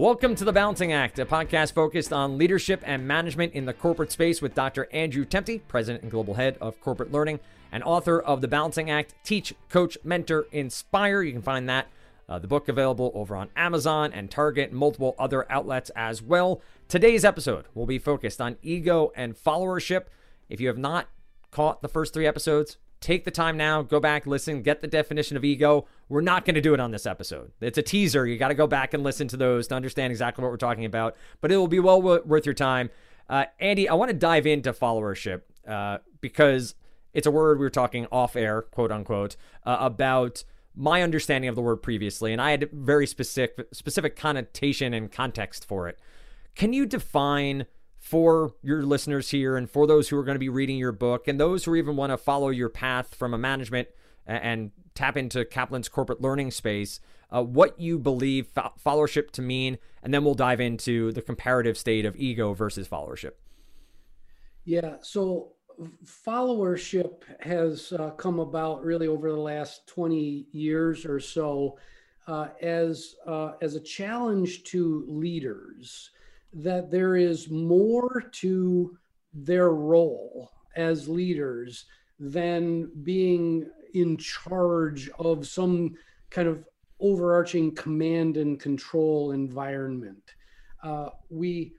Welcome to The Balancing Act, a podcast focused on leadership and management in the corporate space with Dr. Andrew Temte, President and Global Head of Corporate Learning and author of The Balancing Act Teach, Coach, Mentor, Inspire. You can find that, uh, the book available over on Amazon and Target and multiple other outlets as well. Today's episode will be focused on ego and followership. If you have not caught the first three episodes, take the time now, go back, listen, get the definition of ego. We're not going to do it on this episode. It's a teaser. You got to go back and listen to those to understand exactly what we're talking about, but it will be well worth your time. Uh, Andy, I want to dive into followership uh, because it's a word we were talking off air, quote unquote, uh, about my understanding of the word previously, and I had a very specific specific connotation and context for it. Can you define for your listeners here and for those who are going to be reading your book and those who even want to follow your path from a management and tap into Kaplan's corporate learning space, uh, what you believe followership to mean, and then we'll dive into the comparative state of ego versus followership. Yeah, so followership has uh, come about really over the last 20 years or so uh, as uh, as a challenge to leaders that there is more to their role as leaders than being in charge of some kind of overarching command and control environment. Uh, we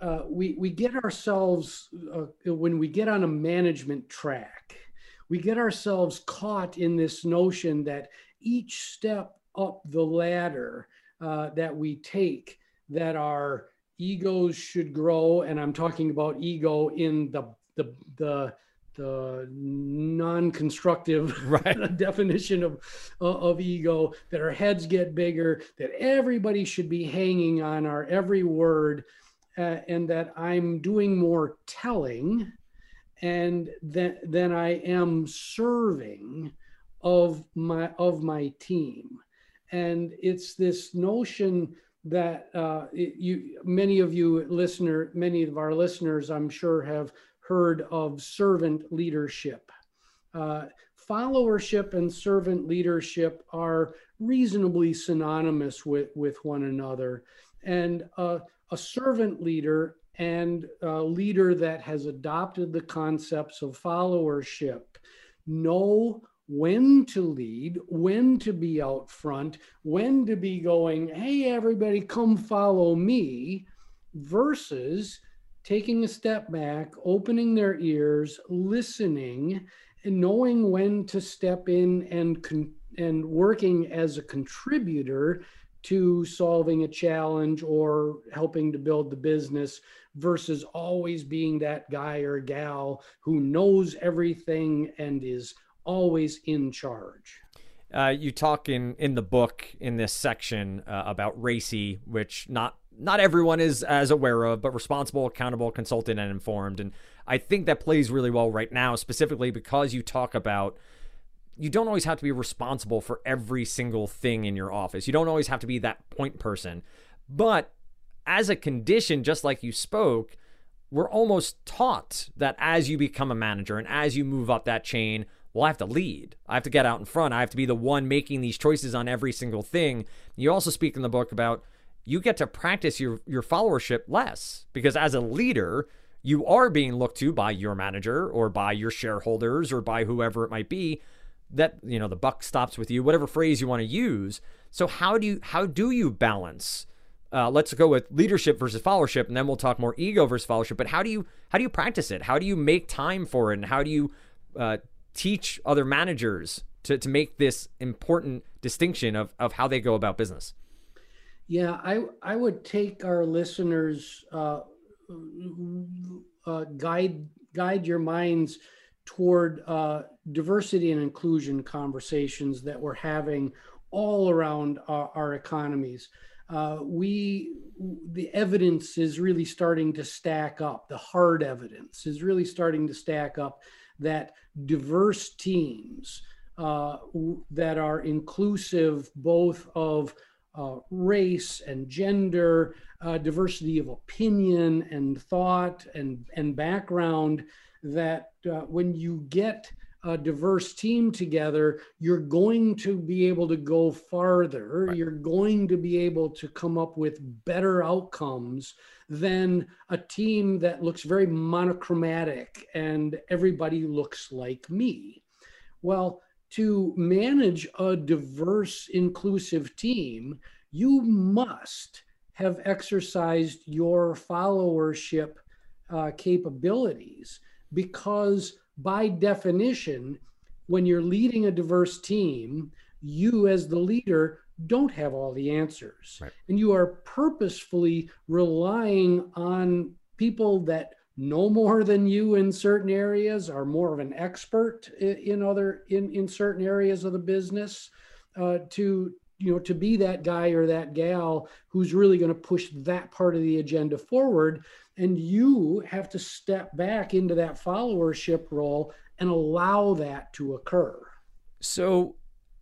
uh, we we get ourselves uh, when we get on a management track, we get ourselves caught in this notion that each step up the ladder uh, that we take, that our egos should grow, and I'm talking about ego in the the the the non-constructive right. definition of of ego that our heads get bigger that everybody should be hanging on our every word uh, and that I'm doing more telling and that than I am serving of my of my team. And it's this notion that uh, you many of you listener many of our listeners I'm sure have heard of servant leadership. Uh, followership and servant leadership are reasonably synonymous with, with one another. And uh, a servant leader and a leader that has adopted the concepts of followership know when to lead, when to be out front, when to be going, hey, everybody, come follow me, versus taking a step back, opening their ears, listening, and knowing when to step in and con- and working as a contributor to solving a challenge or helping to build the business versus always being that guy or gal who knows everything and is always in charge. Uh, you talk in in the book in this section uh, about RACI, which not not everyone is as aware of, but responsible, accountable, consultant, and informed. And I think that plays really well right now, specifically because you talk about you don't always have to be responsible for every single thing in your office. You don't always have to be that point person. But as a condition, just like you spoke, we're almost taught that as you become a manager and as you move up that chain, well, I have to lead. I have to get out in front. I have to be the one making these choices on every single thing. You also speak in the book about you get to practice your, your followership less because as a leader, you are being looked to by your manager or by your shareholders or by whoever it might be that you know the buck stops with you whatever phrase you want to use so how do you how do you balance uh, let's go with leadership versus followership and then we'll talk more ego versus followership but how do you how do you practice it how do you make time for it and how do you uh, teach other managers to, to make this important distinction of, of how they go about business yeah i i would take our listeners uh, uh guide guide your minds toward uh, diversity and inclusion conversations that we're having all around our, our economies. Uh, we the evidence is really starting to stack up. The hard evidence is really starting to stack up that diverse teams uh, that are inclusive both of uh, race and gender, uh, diversity of opinion and thought and and background that uh, when you get a diverse team together, you're going to be able to go farther. Right. You're going to be able to come up with better outcomes than a team that looks very monochromatic and everybody looks like me. Well, to manage a diverse, inclusive team, you must have exercised your followership uh, capabilities because by definition, when you're leading a diverse team, you as the leader don't have all the answers. Right. And you are purposefully relying on people that know more than you in certain areas, are more of an expert in other in, in certain areas of the business, uh, to you know to be that guy or that gal who's really going to push that part of the agenda forward and you have to step back into that followership role and allow that to occur so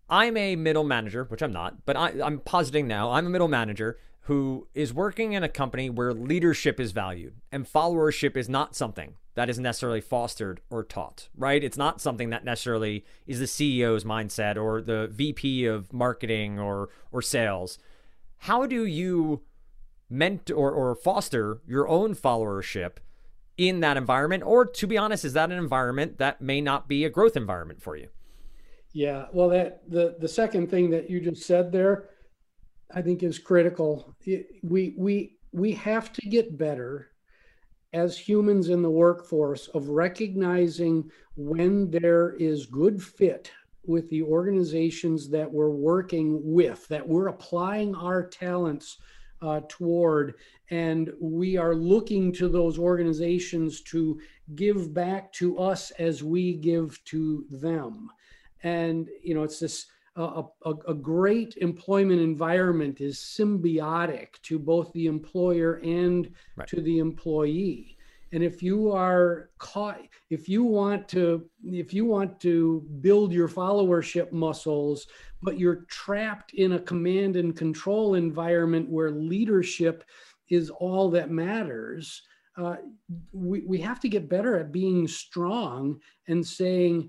i'm a middle manager which i'm not but I, i'm positing now i'm a middle manager who is working in a company where leadership is valued and followership is not something that is necessarily fostered or taught, right? It's not something that necessarily is the CEO's mindset or the VP of marketing or or sales. How do you ment or, or foster your own followership in that environment? Or to be honest, is that an environment that may not be a growth environment for you? Yeah, well, that the the second thing that you just said there, I think is critical. We we we have to get better as humans in the workforce of recognizing when there is good fit with the organizations that we're working with, that we're applying our talents uh, toward, and we are looking to those organizations to give back to us as we give to them. And, you know, it's this a, a, a, great employment environment is symbiotic to both the employer and right. to the employee and if you are caught if you want to if you want to build your followership muscles but you're trapped in a command and control environment where leadership is all that matters uh, we, we have to get better at being strong and saying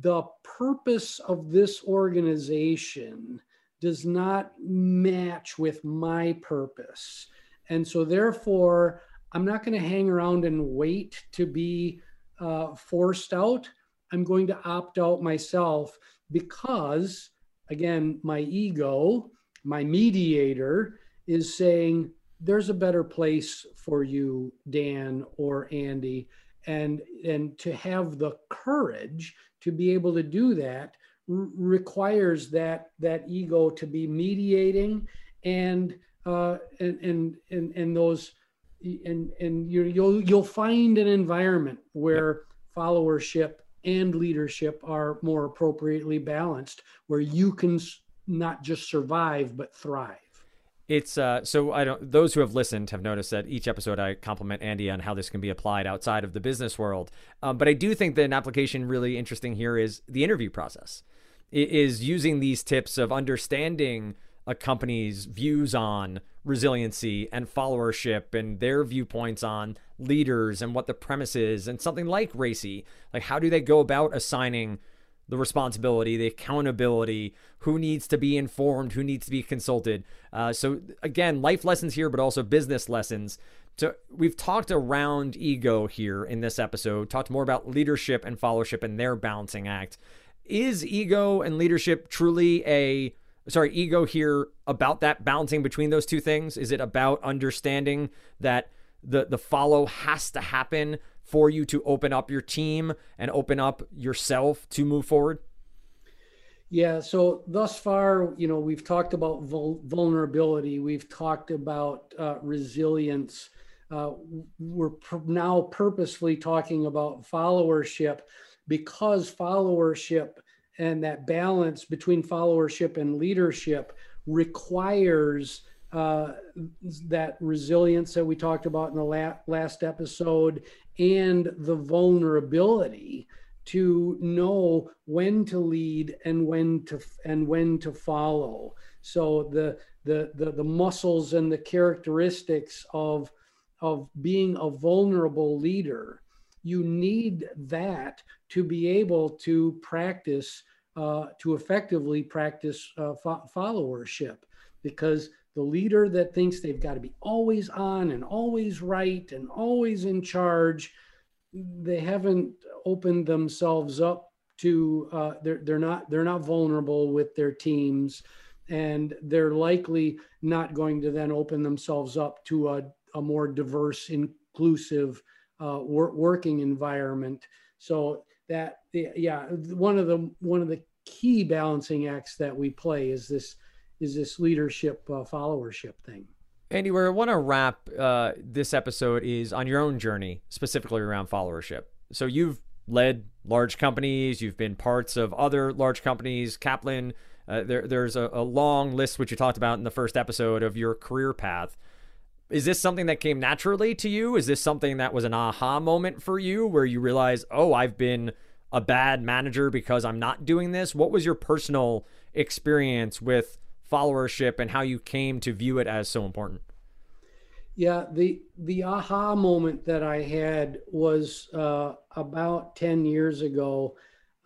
the purpose of this organization does not match with my purpose. And so, therefore, I'm not going to hang around and wait to be uh, forced out. I'm going to opt out myself because, again, my ego, my mediator, is saying, there's a better place for you, Dan or Andy. And, and to have the courage to be able to do that requires that that ego to be mediating and uh, and, and and and those and and you you'll you'll find an environment where followership and leadership are more appropriately balanced where you can not just survive but thrive it's uh, so I don't. Those who have listened have noticed that each episode I compliment Andy on how this can be applied outside of the business world. Um, but I do think that an application really interesting here is the interview process. It is using these tips of understanding a company's views on resiliency and followership and their viewpoints on leaders and what the premise is and something like RACI. Like how do they go about assigning the responsibility, the accountability, who needs to be informed, who needs to be consulted. Uh, so again, life lessons here, but also business lessons. So we've talked around ego here in this episode, talked more about leadership and followership and their balancing act. Is ego and leadership truly a sorry, ego here about that balancing between those two things? Is it about understanding that the the follow has to happen for you to open up your team and open up yourself to move forward? Yeah, so thus far, you know, we've talked about vul- vulnerability, we've talked about uh, resilience. Uh, we're pr- now purposefully talking about followership because followership and that balance between followership and leadership requires uh, that resilience that we talked about in the la- last episode and the vulnerability to know when to lead and when to and when to follow. So the the the, the muscles and the characteristics of of being a vulnerable leader you need that to be able to practice, uh, to effectively practice uh, fo- followership. Because the leader that thinks they've got to be always on and always right and always in charge, they haven't opened themselves up to uh, they're they're not they're not vulnerable with their teams, and they're likely not going to then open themselves up to a, a more diverse, inclusive uh, wor- working environment. So that yeah, one of the one of the key balancing acts that we play is this is this leadership uh, followership thing. Andy, where I want to wrap uh, this episode is on your own journey, specifically around followership. So you've led large companies, you've been parts of other large companies, Kaplan. Uh, there, there's a, a long list which you talked about in the first episode of your career path. Is this something that came naturally to you? Is this something that was an aha moment for you where you realize, oh, I've been a bad manager because I'm not doing this? What was your personal experience with followership and how you came to view it as so important? Yeah, the the aha moment that I had was uh, about ten years ago.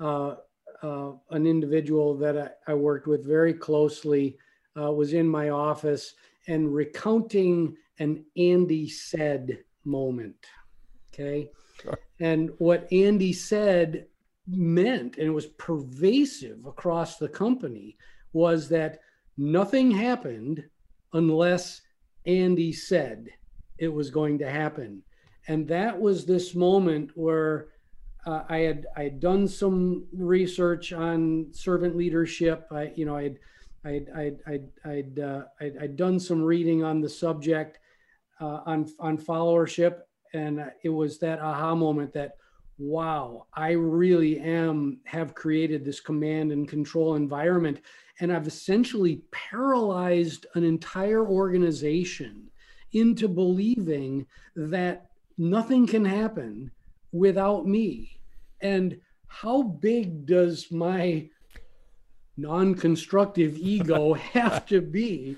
Uh, uh, an individual that I, I, worked with very closely uh, was in my office and recounting an Andy said moment. Okay, sure. and what Andy said meant, and it was pervasive across the company, was that nothing happened unless Andy said it was going to happen. And that was this moment where uh, I had I had done some research on servant leadership. I you know I'd I'd I'd I'd I'd, uh, I'd, I'd done some reading on the subject uh, on on followership, and it was that aha moment that wow, I really am have created this command and control environment and I've essentially paralyzed an entire organization into believing that nothing can happen without me. And how big does my non constructive ego have to be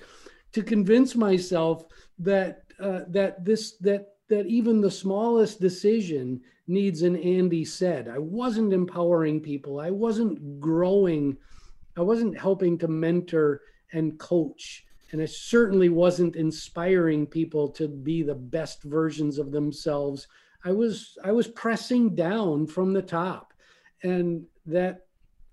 to convince myself that uh, that this that that even the smallest decision needs an Andy said. I wasn't empowering people. I wasn't growing I wasn't helping to mentor and coach. And I certainly wasn't inspiring people to be the best versions of themselves. I was I was pressing down from the top. And that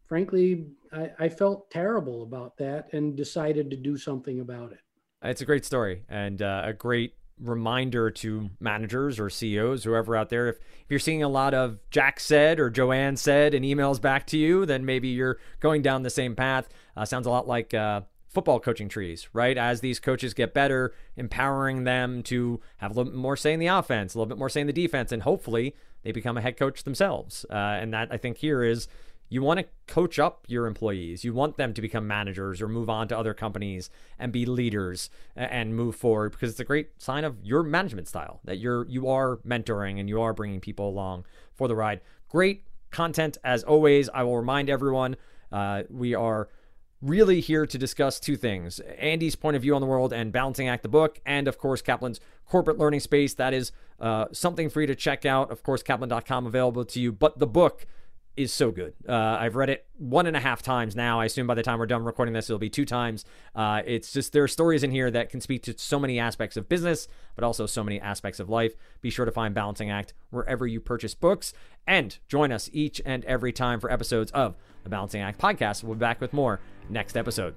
frankly, I, I felt terrible about that and decided to do something about it. It's a great story and uh, a great reminder to managers or CEOs, whoever out there, if, if you're seeing a lot of Jack said or Joanne said and emails back to you, then maybe you're going down the same path. Uh, sounds a lot like uh, football coaching trees, right? As these coaches get better, empowering them to have a little bit more say in the offense, a little bit more say in the defense, and hopefully they become a head coach themselves. Uh, and that I think here is you want to coach up your employees. You want them to become managers or move on to other companies and be leaders and move forward because it's a great sign of your management style that you're you are mentoring and you are bringing people along for the ride. Great content as always. I will remind everyone uh, we are really here to discuss two things Andy's point of view on the world and Balancing Act, the book, and of course, Kaplan's corporate learning space. That is uh, something for you to check out. Of course, Kaplan.com available to you, but the book is so good. Uh, I've read it one and a half times now. I assume by the time we're done recording this, it'll be two times. Uh, it's just there are stories in here that can speak to so many aspects of business, but also so many aspects of life. Be sure to find Balancing Act wherever you purchase books and join us each and every time for episodes of the Balancing Act podcast. We'll be back with more next episode.